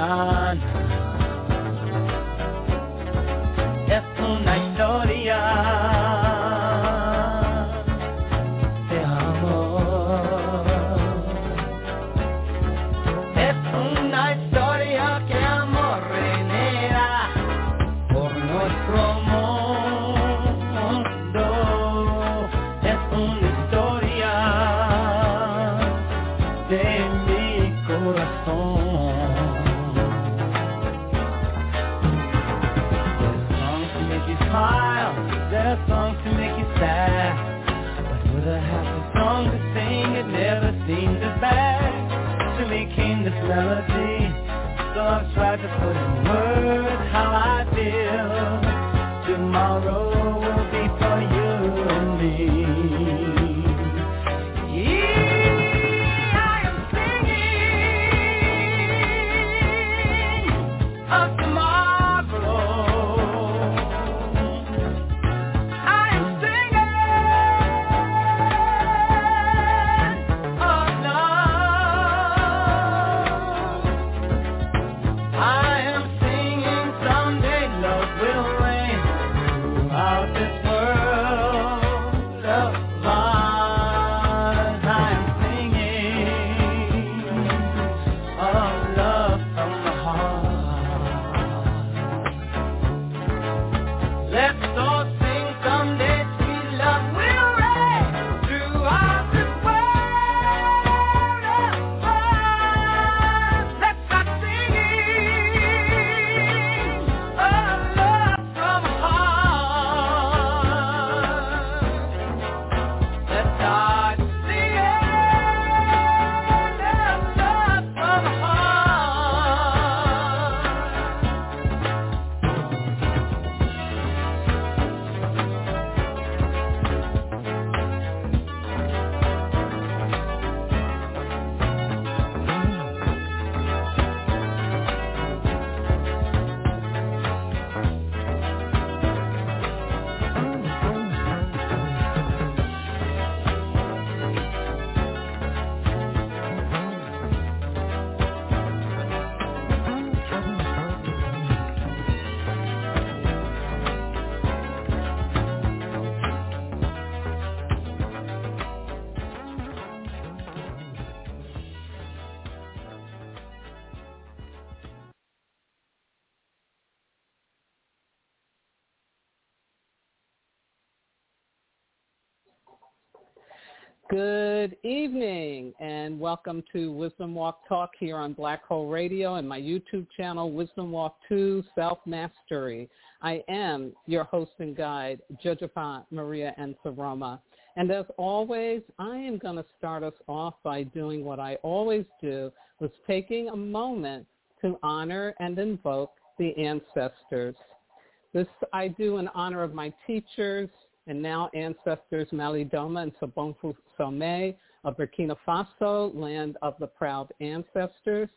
shine melody, so I've tried. Good evening and welcome to Wisdom Walk Talk here on Blog Talk Radio and my YouTube channel, Wisdom Walk 2 Self-Mastery. I am your host and guide, Jojopah Maria Nsoroma. And as always, I am going to start us off by doing what I always do, was taking a moment to honor and invoke the ancestors. This I do in honor of my teachers, and now ancestors Malidoma and Sobonfu Some of Burkina Faso, land of the proud ancestors.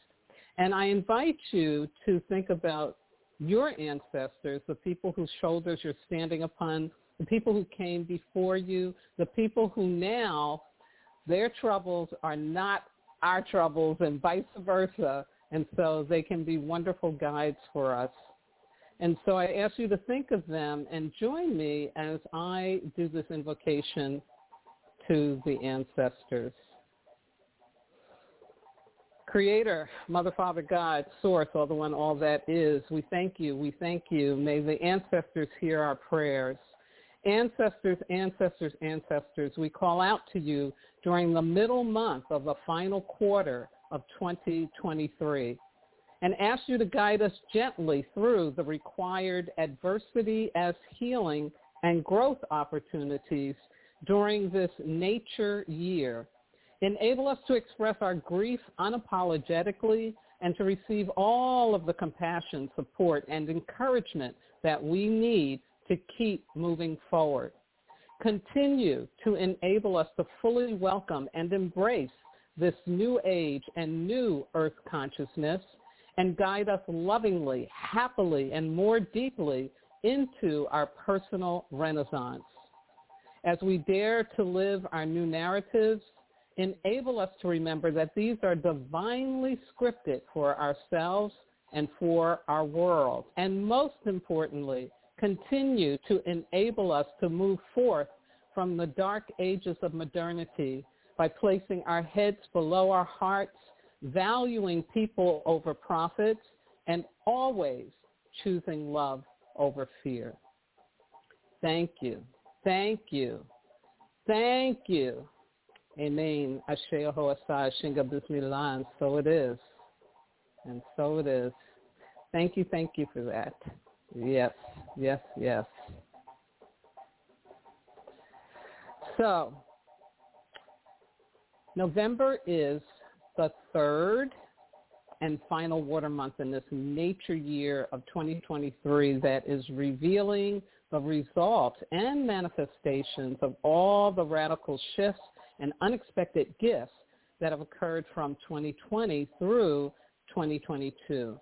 And I invite you to think about your ancestors, the people whose shoulders you're standing upon, the people who came before you, the people who now their troubles are not our troubles and vice versa. And so they can be wonderful guides for us. And so I ask you to think of them and join me as I do this invocation to the ancestors. Creator, Mother, Father, God, Source, all the one, all that is, we thank you, we thank you. May the ancestors hear our prayers. Ancestors, ancestors, ancestors, we call out to you during the middle month of the final quarter of 2023 and ask you to guide us gently through the required adversity as healing and growth opportunities during this nature year. Enable us to express our grief unapologetically and to receive all of the compassion, support, and encouragement that we need to keep moving forward. Continue to enable us to fully welcome and embrace this new age and new earth consciousness and guide us lovingly, happily, and more deeply into our personal renaissance. As we dare to live our new narratives, enable us to remember that these are divinely scripted for ourselves and for our world. And most importantly, continue to enable us to move forth from the dark ages of modernity by placing our heads below our hearts valuing people over profits, and always choosing love over fear. Thank you. Thank you. Thank you. Amen. Asher Hoasai Shinga Bismillah. So it is. And so it is. Thank you, thank you for that. Yes, yes, yes. So, November is the third and final water month in this nature year of 2023 that is revealing the results and manifestations of all the radical shifts and unexpected gifts that have occurred from 2020 through 2022.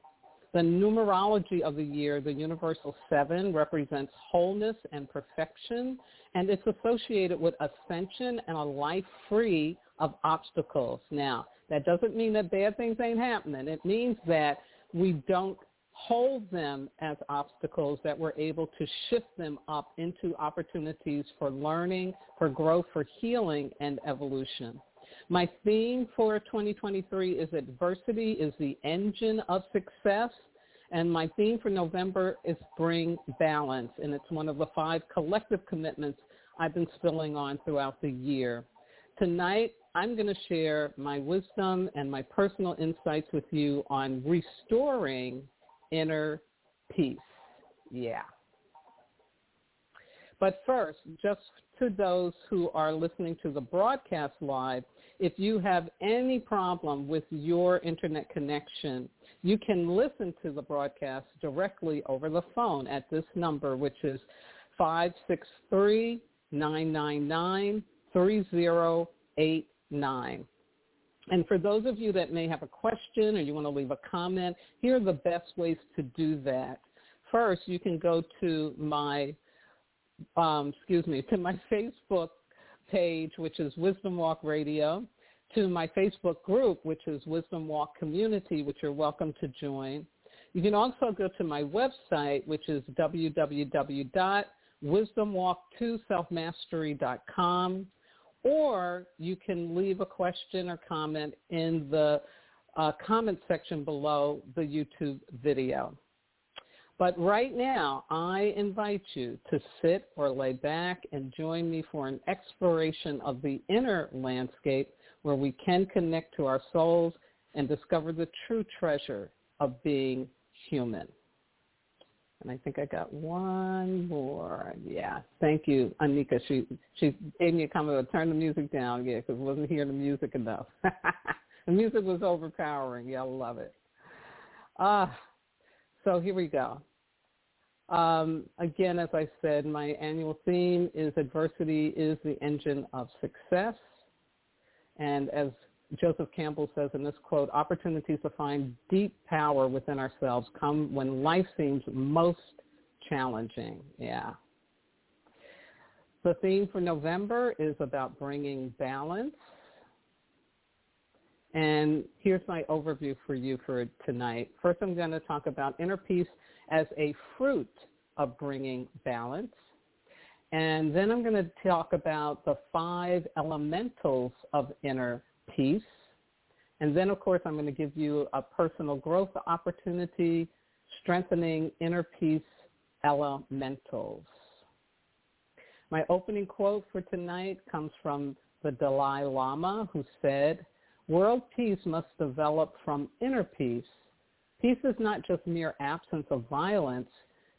The numerology of the year, the universal seven, represents wholeness and perfection, and it's associated with ascension and a life free of obstacles. Now, that doesn't mean that bad things ain't happening. It means that we don't hold them as obstacles, that we're able to shift them up into opportunities for learning, for growth, for healing, and evolution. My theme for 2023 is adversity is the engine of success. And my theme for November is bring balance. And it's one of the five collective commitments I've been spilling on throughout the year. Tonight, I'm going to share my wisdom and my personal insights with you on restoring inner peace. Yeah. But first, just to those who are listening to the broadcast live, if you have any problem with your internet connection, you can listen to the broadcast directly over the phone at this number, which is 563 999 3088 nine. And for those of you that may have a question or you want to leave a comment, here are the best ways to do that. First, you can go to my, um, excuse me, to my Facebook page, which is Wisdom Walk Radio, to my Facebook group, which is Wisdom Walk Community, which you're welcome to join. You can also go to my website, which is www.wisdomwalk2selfmastery.com or you can leave a question or comment in the uh, comment section below the YouTube video. But right now, I invite you to sit or lay back and join me for an exploration of the inner landscape where we can connect to our souls and discover the true treasure of being human. And I think I got one more. Yeah. Thank you, Anika. She she gave me a comment. Turn the music down. Yeah, because wasn't hearing the music enough. the music was overpowering. Yeah, I love it. Ah, uh, so here we go. Um, again, as I said, my annual theme is adversity is the engine of success. And as Joseph Campbell says in this quote, opportunities to find deep power within ourselves come when life seems most challenging. Yeah. The theme for November is about bringing balance. And here's my overview for you for tonight. First, I'm going to talk about inner peace as a fruit of bringing balance. And then I'm going to talk about the five elementals of inner peace. And then, of course, I'm going to give you a personal growth opportunity, strengthening inner peace elementals. My opening quote for tonight comes from the Dalai Lama, who said, world peace must develop from inner peace. Peace is not just mere absence of violence.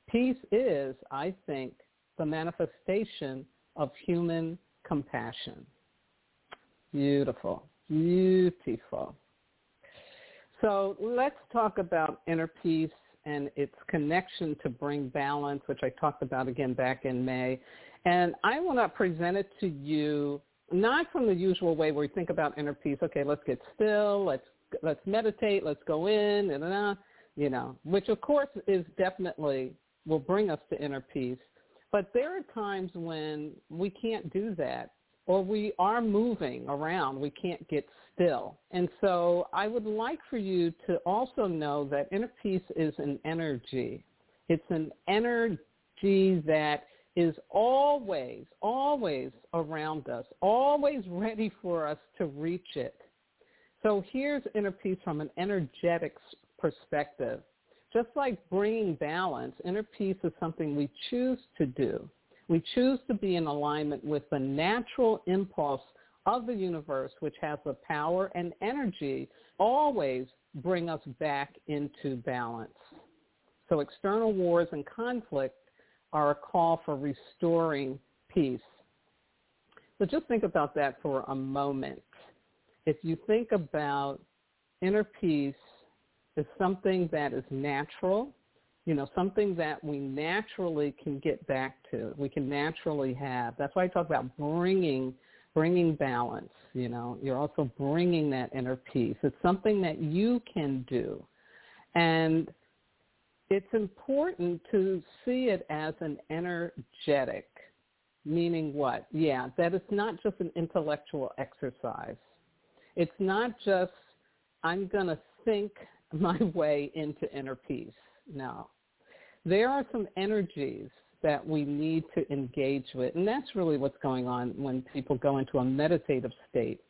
Peace is, I think, the manifestation of human compassion. Beautiful, beautiful. So let's talk about inner peace and its connection to bring balance, which I talked about again back in May. And I want to present it to you not from the usual way where we think about inner peace. Okay, let's get still. Let's let's meditate. Let's go in. You know, which of course is definitely will bring us to inner peace. But there are times when we can't do that or we are moving around. We can't get still. And so I would like for you to also know that inner peace is an energy. It's an energy that is always, always around us, always ready for us to reach it. So here's inner peace from an energetics perspective. Just like bringing balance, inner peace is something we choose to do. We choose to be in alignment with the natural impulse of the universe, which has the power and energy always bring us back into balance. So external wars and conflict are a call for restoring peace. So just think about that for a moment. If you think about inner peace as something that is natural, you know, something that we naturally can get back to, we can naturally have. That's why I talk about bringing bringing balance, you know. You're also bringing that inner peace. It's something that you can do. And it's important to see it as an energetic, meaning what? Yeah, that it's not just an intellectual exercise. It's not just, I'm going to think my way into inner peace. No. There are some energies that we need to engage with, and that's really what's going on when people go into a meditative state.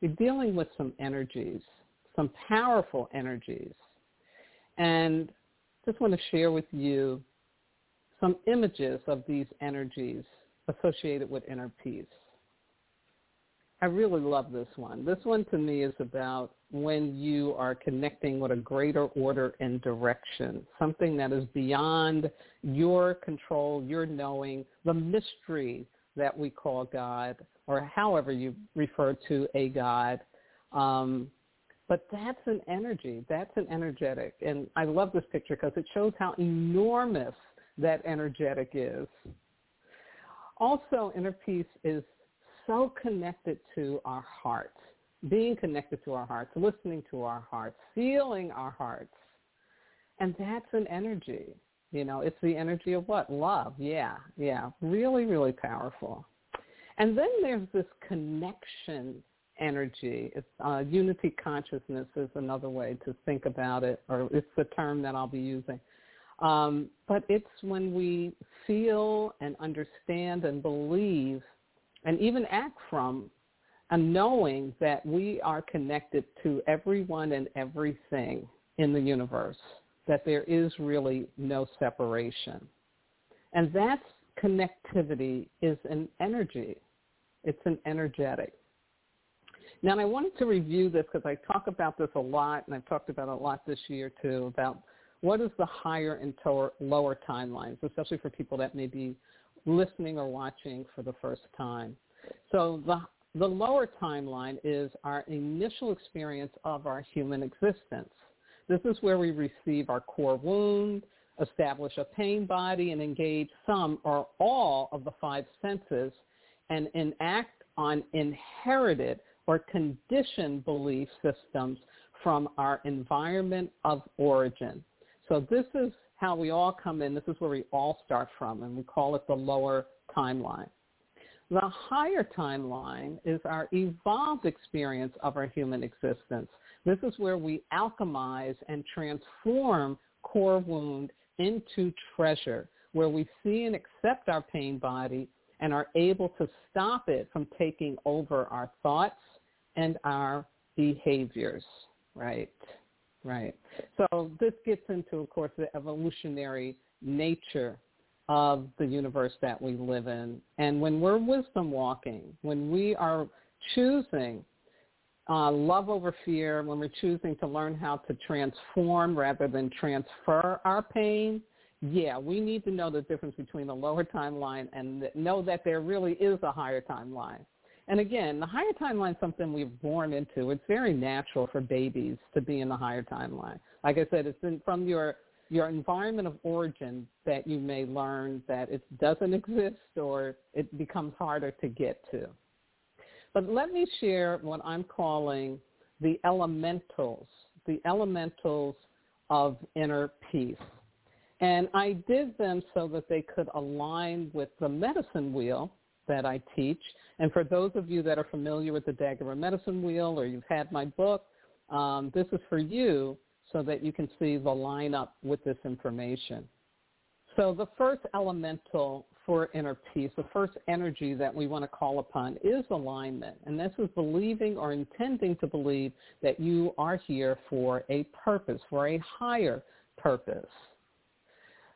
You're dealing with some energies, some powerful energies. And just want to share with you some images of these energies associated with inner peace. I really love this one. This one to me is about when you are connecting with a greater order and direction, something that is beyond your control, your knowing, the mystery that we call God, or however you refer to a God. Um, but that's an energy. That's an energetic. And I love this picture because it shows how enormous that energetic is. Also, inner peace is so connected to our hearts, being connected to our hearts, listening to our hearts, feeling our hearts. And that's an energy. You know, it's the energy of what? Love. Yeah, yeah. Really, really powerful. And then there's this connection energy. It's uh, unity consciousness is another way to think about it, or it's the term that I'll be using. Um, but it's when we feel and understand and believe and even act from a knowing that we are connected to everyone and everything in the universe, that there is really no separation. And that connectivity is an energy. It's an energetic. Now, I wanted to review this because I talk about this a lot, and I've talked about it a lot this year too, about what is the higher and lower timelines, especially for people that may be listening or watching for the first time. So the, the lower timeline is our initial experience of our human existence. This is where we receive our core wound, establish a pain body, and engage some or all of the five senses and enact on inherited or conditioned belief systems from our environment of origin. So this is how we all come in. This is where we all start from, and we call it the lower timeline. The higher timeline is our evolved experience of our human existence. This is where we alchemize and transform core wound into treasure where we see and accept our pain body and are able to stop it from taking over our thoughts and our behaviors, right? Right. So this gets into, of course, the evolutionary nature of the universe that we live in. And when we're wisdom walking, when we are choosing uh, love over fear, when we're choosing to learn how to transform rather than transfer our pain, yeah, we need to know the difference between the lower timeline and know that there really is a higher timeline. And again, the higher timeline is something we're born into. It's very natural for babies to be in the higher timeline. Like I said, it's from your your environment of origin that you may learn that it doesn't exist or it becomes harder to get to. But let me share what I'm calling the elementals, the elementals of inner peace. And I did them so that they could align with the medicine wheel that I teach. And for those of you that are familiar with the Dagara Medicine Wheel or you've had my book, um, this is for you so that you can see the lineup with this information. So the first elemental for inner peace, the first energy that we want to call upon is alignment. And this is believing or intending to believe that you are here for a purpose, for a higher purpose.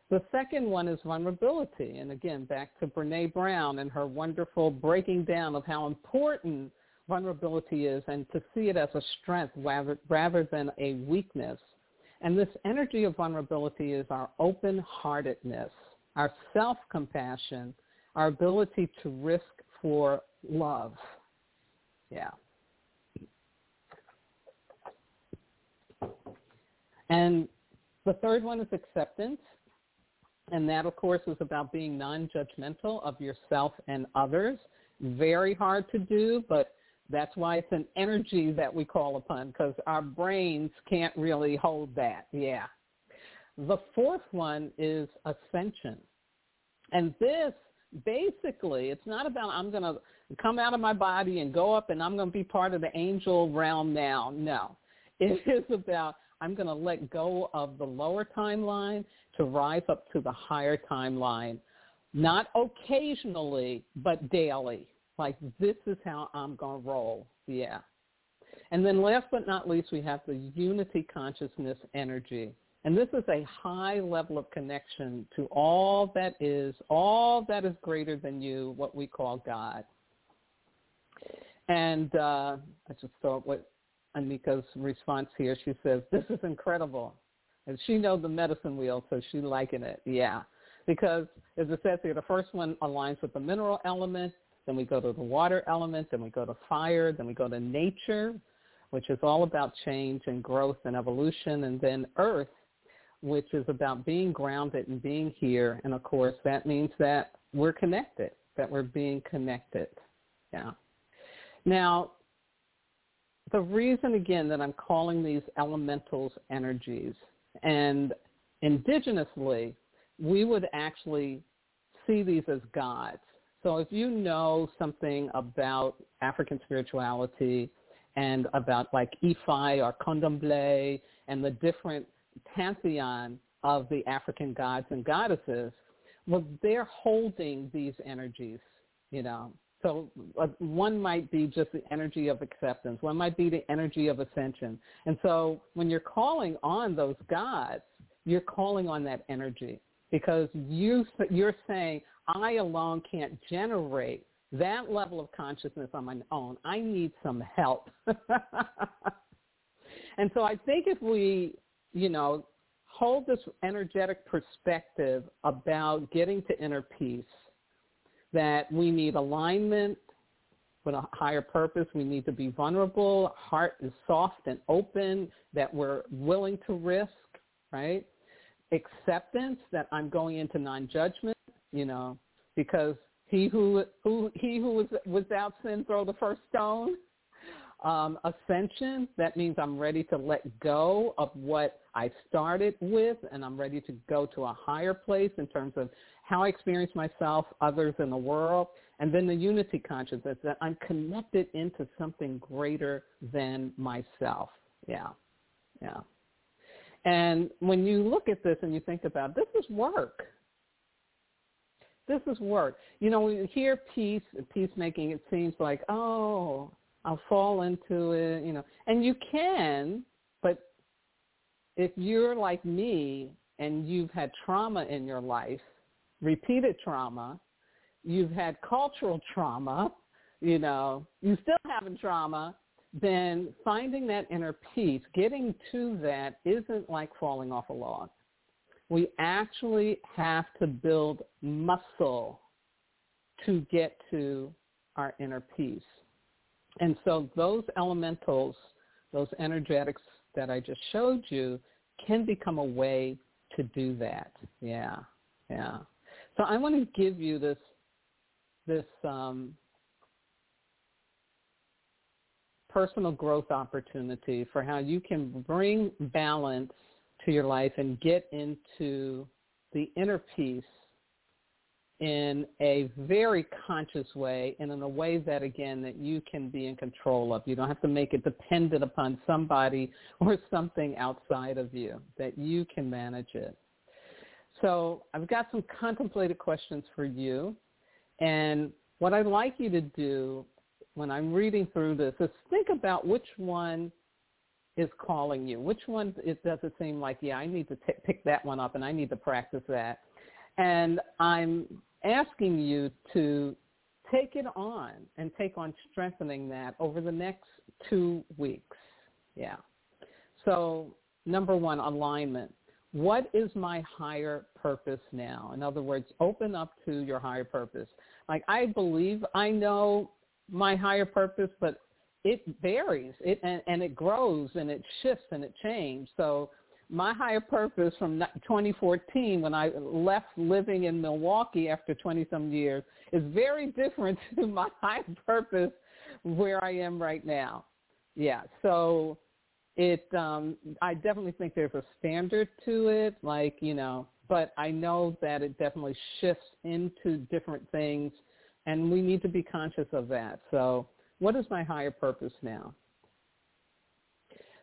The second one is vulnerability. And again, back to Brene Brown and her wonderful breaking down of how important vulnerability is and to see it as a strength rather, rather than a weakness. And this energy of vulnerability is our open-heartedness, our self-compassion, our ability to risk for love. Yeah. And the third one is acceptance. And that, of course, is about being non-judgmental of yourself and others. Very hard to do, but that's why it's an energy that we call upon because our brains can't really hold that. Yeah. The fourth one is ascension. And this basically, it's not about I'm going to come out of my body and go up and I'm going to be part of the angel realm now. No. It is about I'm going to let go of the lower timeline to rise up to the higher timeline, not occasionally, but daily. Like this is how I'm going to roll. Yeah. And then last but not least, we have the unity consciousness energy. And this is a high level of connection to all that is, all that is greater than you, what we call God. And uh, I just thought what Anika's response here, she says, this is incredible. And she knows the medicine wheel, so she's liking it. Yeah. Because as it says here, the first one aligns with the mineral element, then we go to the water element, then we go to fire, then we go to nature, which is all about change and growth and evolution, and then earth, which is about being grounded and being here. And of course, that means that we're connected, that we're being connected. Yeah. Now, the reason again that I'm calling these elementals energies and indigenously, we would actually see these as gods. So if you know something about African spirituality and about like Ifa or Candomblé and the different pantheon of the African gods and goddesses, well, they're holding these energies, you know. So uh, one might be just the energy of acceptance. One might be the energy of ascension. And so when you're calling on those gods, you're calling on that energy because you, you're saying, I alone can't generate that level of consciousness on my own. I need some help. and so I think if we, you know, hold this energetic perspective about getting to inner peace, that we need alignment with a higher purpose. We need to be vulnerable. Heart is soft and open, that we're willing to risk, right? Acceptance that I'm going into non-judgment, you know, because he who, who he who was without sin throw the first stone. Um, ascension, that means I'm ready to let go of what I started with and I'm ready to go to a higher place in terms of how I experience myself, others in the world, and then the unity consciousness that I'm connected into something greater than myself. Yeah, yeah. And when you look at this and you think about this is work. This is work. You know, when you hear peace, peacemaking, it seems like, oh, I'll fall into it, you know. And you can, but if you're like me and you've had trauma in your life, repeated trauma, you've had cultural trauma, you know, you still having trauma, then finding that inner peace, getting to that isn't like falling off a log. We actually have to build muscle to get to our inner peace. And so those elementals, those energetics that I just showed you can become a way to do that. Yeah, yeah. So I want to give you this this um, personal growth opportunity for how you can bring balance to your life and get into the inner peace in a very conscious way and in a way that again that you can be in control of. You don't have to make it dependent upon somebody or something outside of you, that you can manage it. So I've got some contemplated questions for you. And what I'd like you to do when I'm reading through this is think about which one is calling you. Which one it does it seem like, yeah, I need to t- pick that one up and I need to practice that. And I'm asking you to take it on and take on strengthening that over the next two weeks. Yeah. So number one, alignment. What is my higher purpose now? In other words, open up to your higher purpose. Like I believe I know my higher purpose, but it varies it and, and it grows and it shifts and it changes. So my higher purpose from 2014 when I left living in Milwaukee after 20 some years is very different to my higher purpose where I am right now. Yeah. So it um I definitely think there's a standard to it like, you know, but I know that it definitely shifts into different things and we need to be conscious of that. So what is my higher purpose now?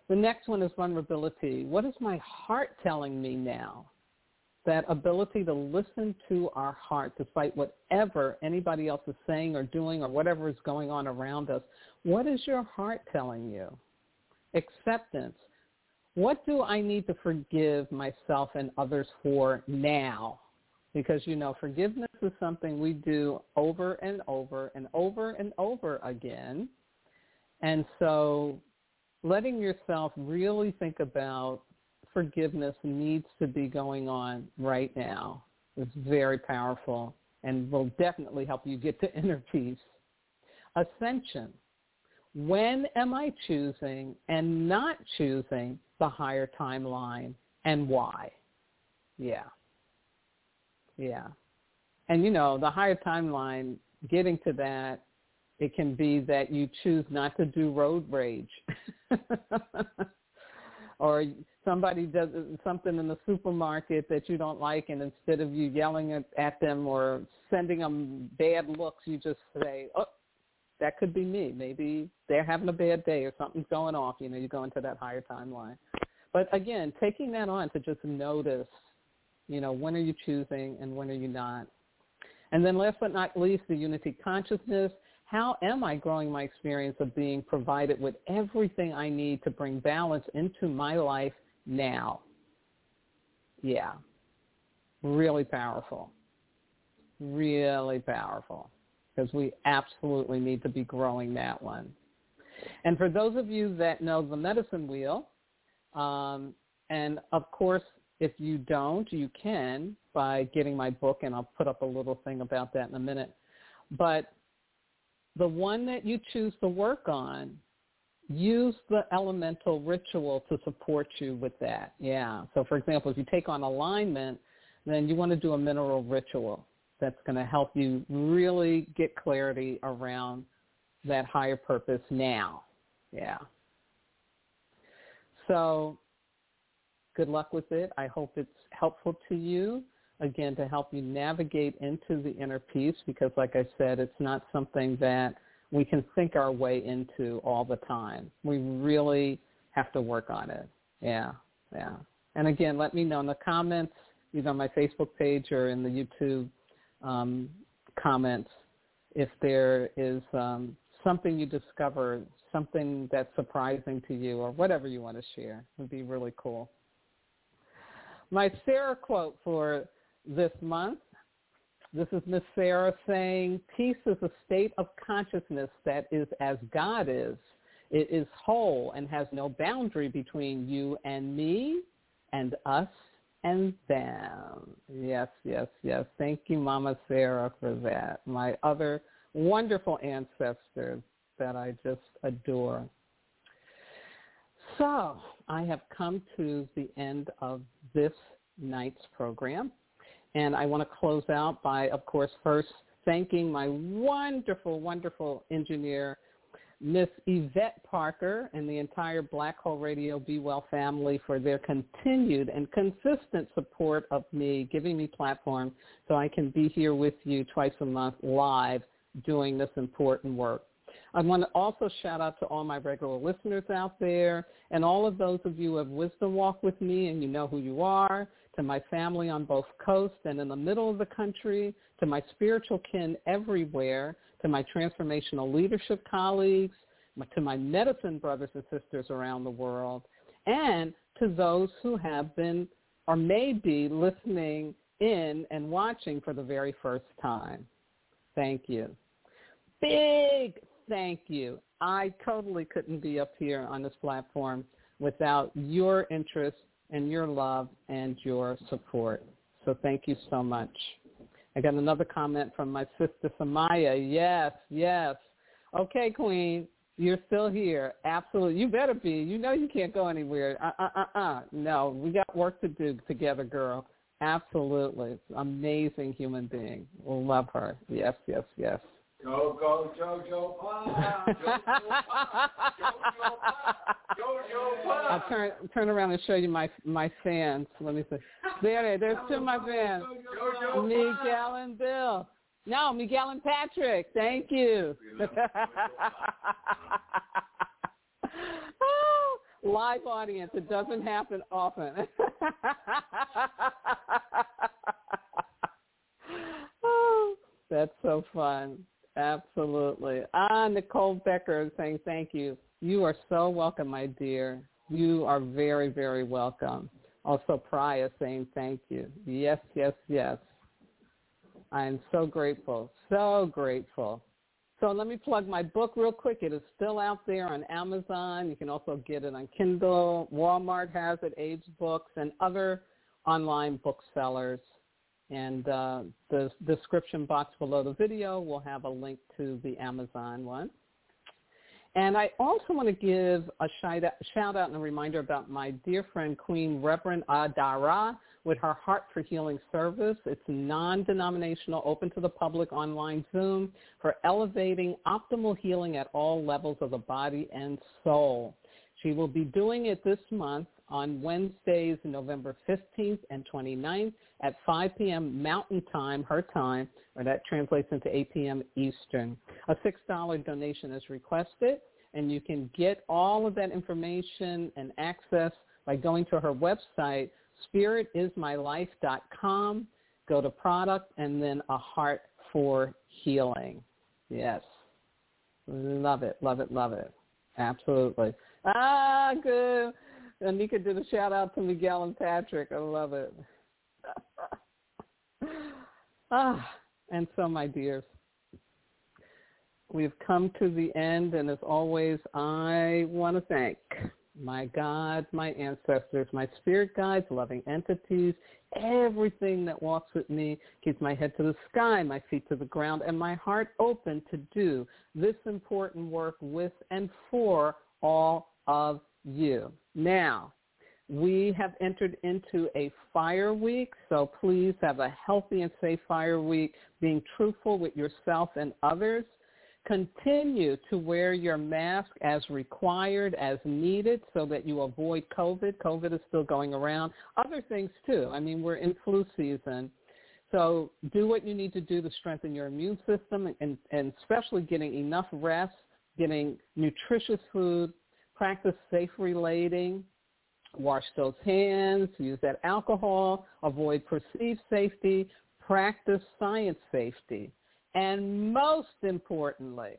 The next one is vulnerability. What is my heart telling me now? That ability to listen to our heart despite whatever anybody else is saying or doing or whatever is going on around us. What is your heart telling you? Acceptance. What do I need to forgive myself and others for now? Because, you know, forgiveness is something we do over and over and over and over again. And so letting yourself really think about forgiveness needs to be going on right now is very powerful and will definitely help you get to inner peace. Ascension. When am I choosing and not choosing the higher timeline and why? Yeah. Yeah. And you know, the higher timeline, getting to that, it can be that you choose not to do road rage. or somebody does something in the supermarket that you don't like and instead of you yelling at, at them or sending them bad looks, you just say, oh, that could be me. Maybe they're having a bad day or something's going off. You know, you go into that higher timeline. But again, taking that on to just notice you know, when are you choosing and when are you not? And then last but not least, the unity consciousness. How am I growing my experience of being provided with everything I need to bring balance into my life now? Yeah. Really powerful. Really powerful. Because we absolutely need to be growing that one. And for those of you that know the medicine wheel, um, and of course if you don't, you can by getting my book, and I'll put up a little thing about that in a minute. But the one that you choose to work on, use the elemental ritual to support you with that. Yeah. So for example, if you take on alignment, then you want to do a mineral ritual that's going to help you really get clarity around that higher purpose now. Yeah. So good luck with it. I hope it's helpful to you, again, to help you navigate into the inner peace because, like I said, it's not something that we can think our way into all the time. We really have to work on it. Yeah, yeah. And again, let me know in the comments, either on my Facebook page or in the YouTube um, comments, if there is um, something you discover, something that's surprising to you, or whatever you want to share. It would be really cool. My Sarah quote for this month. This is Miss Sarah saying, peace is a state of consciousness that is as God is. It is whole and has no boundary between you and me and us and them. Yes, yes, yes. Thank you, Mama Sarah, for that. My other wonderful ancestors that I just adore. So I have come to the end of this night's program. And I want to close out by, of course, first thanking my wonderful, wonderful engineer, Miss Yvette Parker and the entire Blog Talk Radio Be Well family for their continued and consistent support of me, giving me platform so I can be here with you twice a month live doing this important work. I want to also shout out to all my regular listeners out there and all of those of you who have wisdom walk with me and you know who you are, to my family on both coasts and in the middle of the country, to my spiritual kin everywhere, to my transformational leadership colleagues, to my medicine brothers and sisters around the world, and to those who have been or may be listening in and watching for the very first time. Thank you. Big thank you. I totally couldn't be up here on this platform without your interest and your love and your support. So thank you so much. I got another comment from my sister Samaya. Yes, yes. Okay, Queen, you're still here. Absolutely. You better be. You know you can't go anywhere. Uh-uh-uh-uh. No, we got work to do together, girl. Absolutely. Amazing human being. Love her. Yes, yes, yes. Go, go, Jojo Pop. Jojo Pop. I'll turn turn around and show you my my fans. Let me see. There, there. There's two of my fans. Miguel and Bill. No, Miguel and Patrick. Thank you. live audience. It doesn't happen often. oh, that's so fun. Absolutely. Ah, Nicole Becker saying thank you. You are so welcome, my dear. You are very, very welcome. Also, Priya saying thank you. Yes, yes, yes. I am so grateful, so grateful. So let me plug my book real quick. It is still out there on Amazon. You can also get it on Kindle. Walmart has it, Age Books, and other online booksellers. And uh, the description box below the video will have a link to the Amazon one. And I also want to give a shout out and a reminder about my dear friend Queen Reverend Adara with her Heart for Healing service. It's non-denominational, open to the public online Zoom for elevating optimal healing at all levels of the body and soul. She will be doing it this month on Wednesdays, November 15th and 29th at 5 p.m. Mountain Time, her time, or that translates into 8 p.m. Eastern. A $6 donation is requested, and you can get all of that information and access by going to her website, spiritismylife.com. Go to product and then a heart for healing. Yes. Love it, love it, love it. Absolutely. Ah, good. Anika did a shout out to Miguel and Patrick. I love it. ah, and so my dears, we've come to the end, and as always, I want to thank my God, my ancestors, my spirit guides, loving entities, everything that walks with me, keeps my head to the sky, my feet to the ground, and my heart open to do this important work with and for all of you. Now, we have entered into a fire week, so please have a healthy and safe fire week, being truthful with yourself and others. Continue to wear your mask as required, as needed, so that you avoid COVID. COVID is still going around. Other things too. I mean, we're in flu season. So do what you need to do to strengthen your immune system and, and especially getting enough rest, getting nutritious food, practice safe relating, Wash those hands, use that alcohol, avoid perceived safety, practice science safety. And most importantly,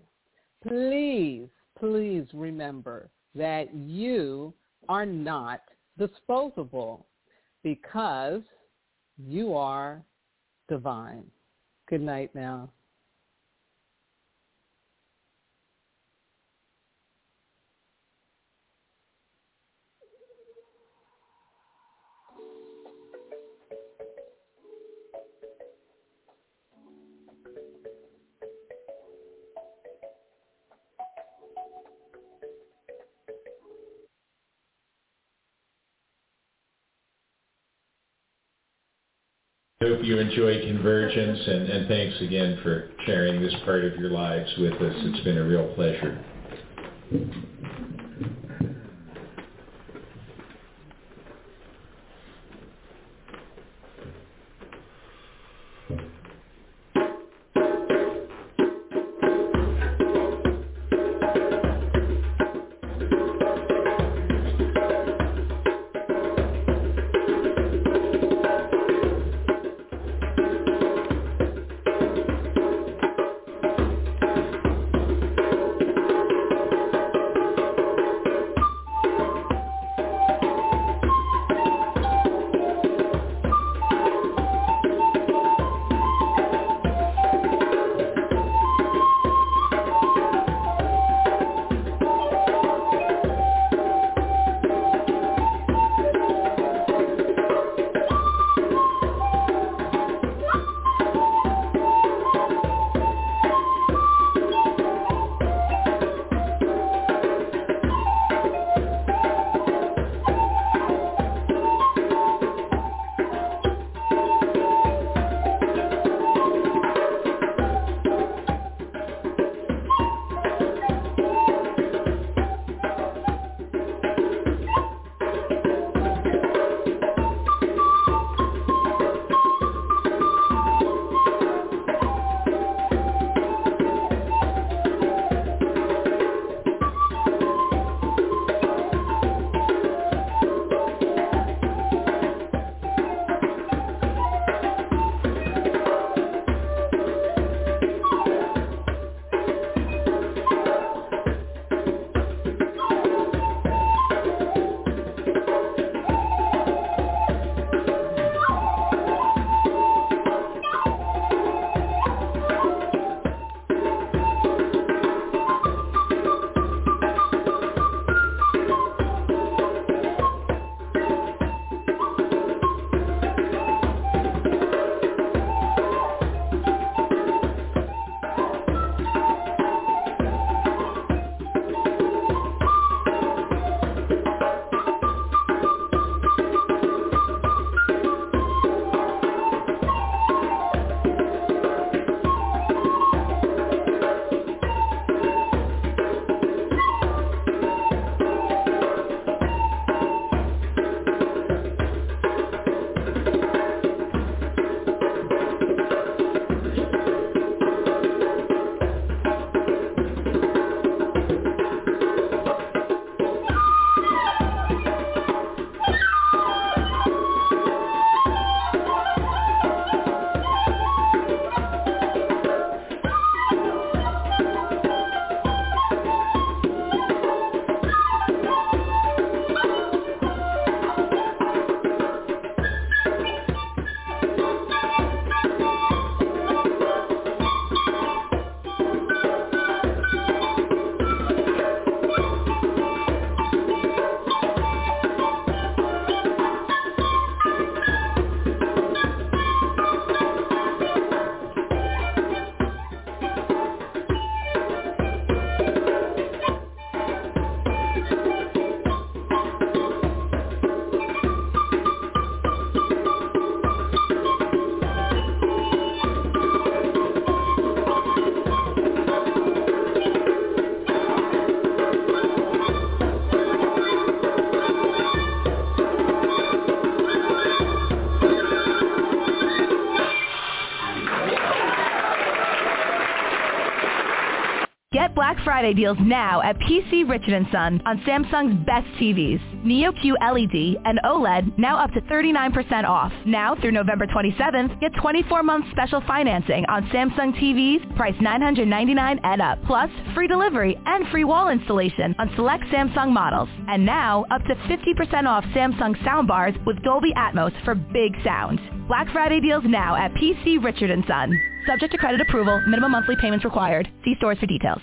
please, please remember that you are not disposable because you are divine. Good night now. Hope you enjoy Convergence, and, and thanks again for sharing this part of your lives with us. It's been a real pleasure. Black Friday deals now at PC Richard & Son on Samsung's best TVs. Neo Q LED and OLED now up to 39% off. Now through November 27th, get 24-month special financing on Samsung TVs priced 999 and up. Plus, free delivery and free wall installation on select Samsung models. And now, up to 50% off Samsung soundbars with Dolby Atmos for big sound. Black Friday deals now at PC Richard & Son. Subject to credit approval, minimum monthly payments required. See stores for details.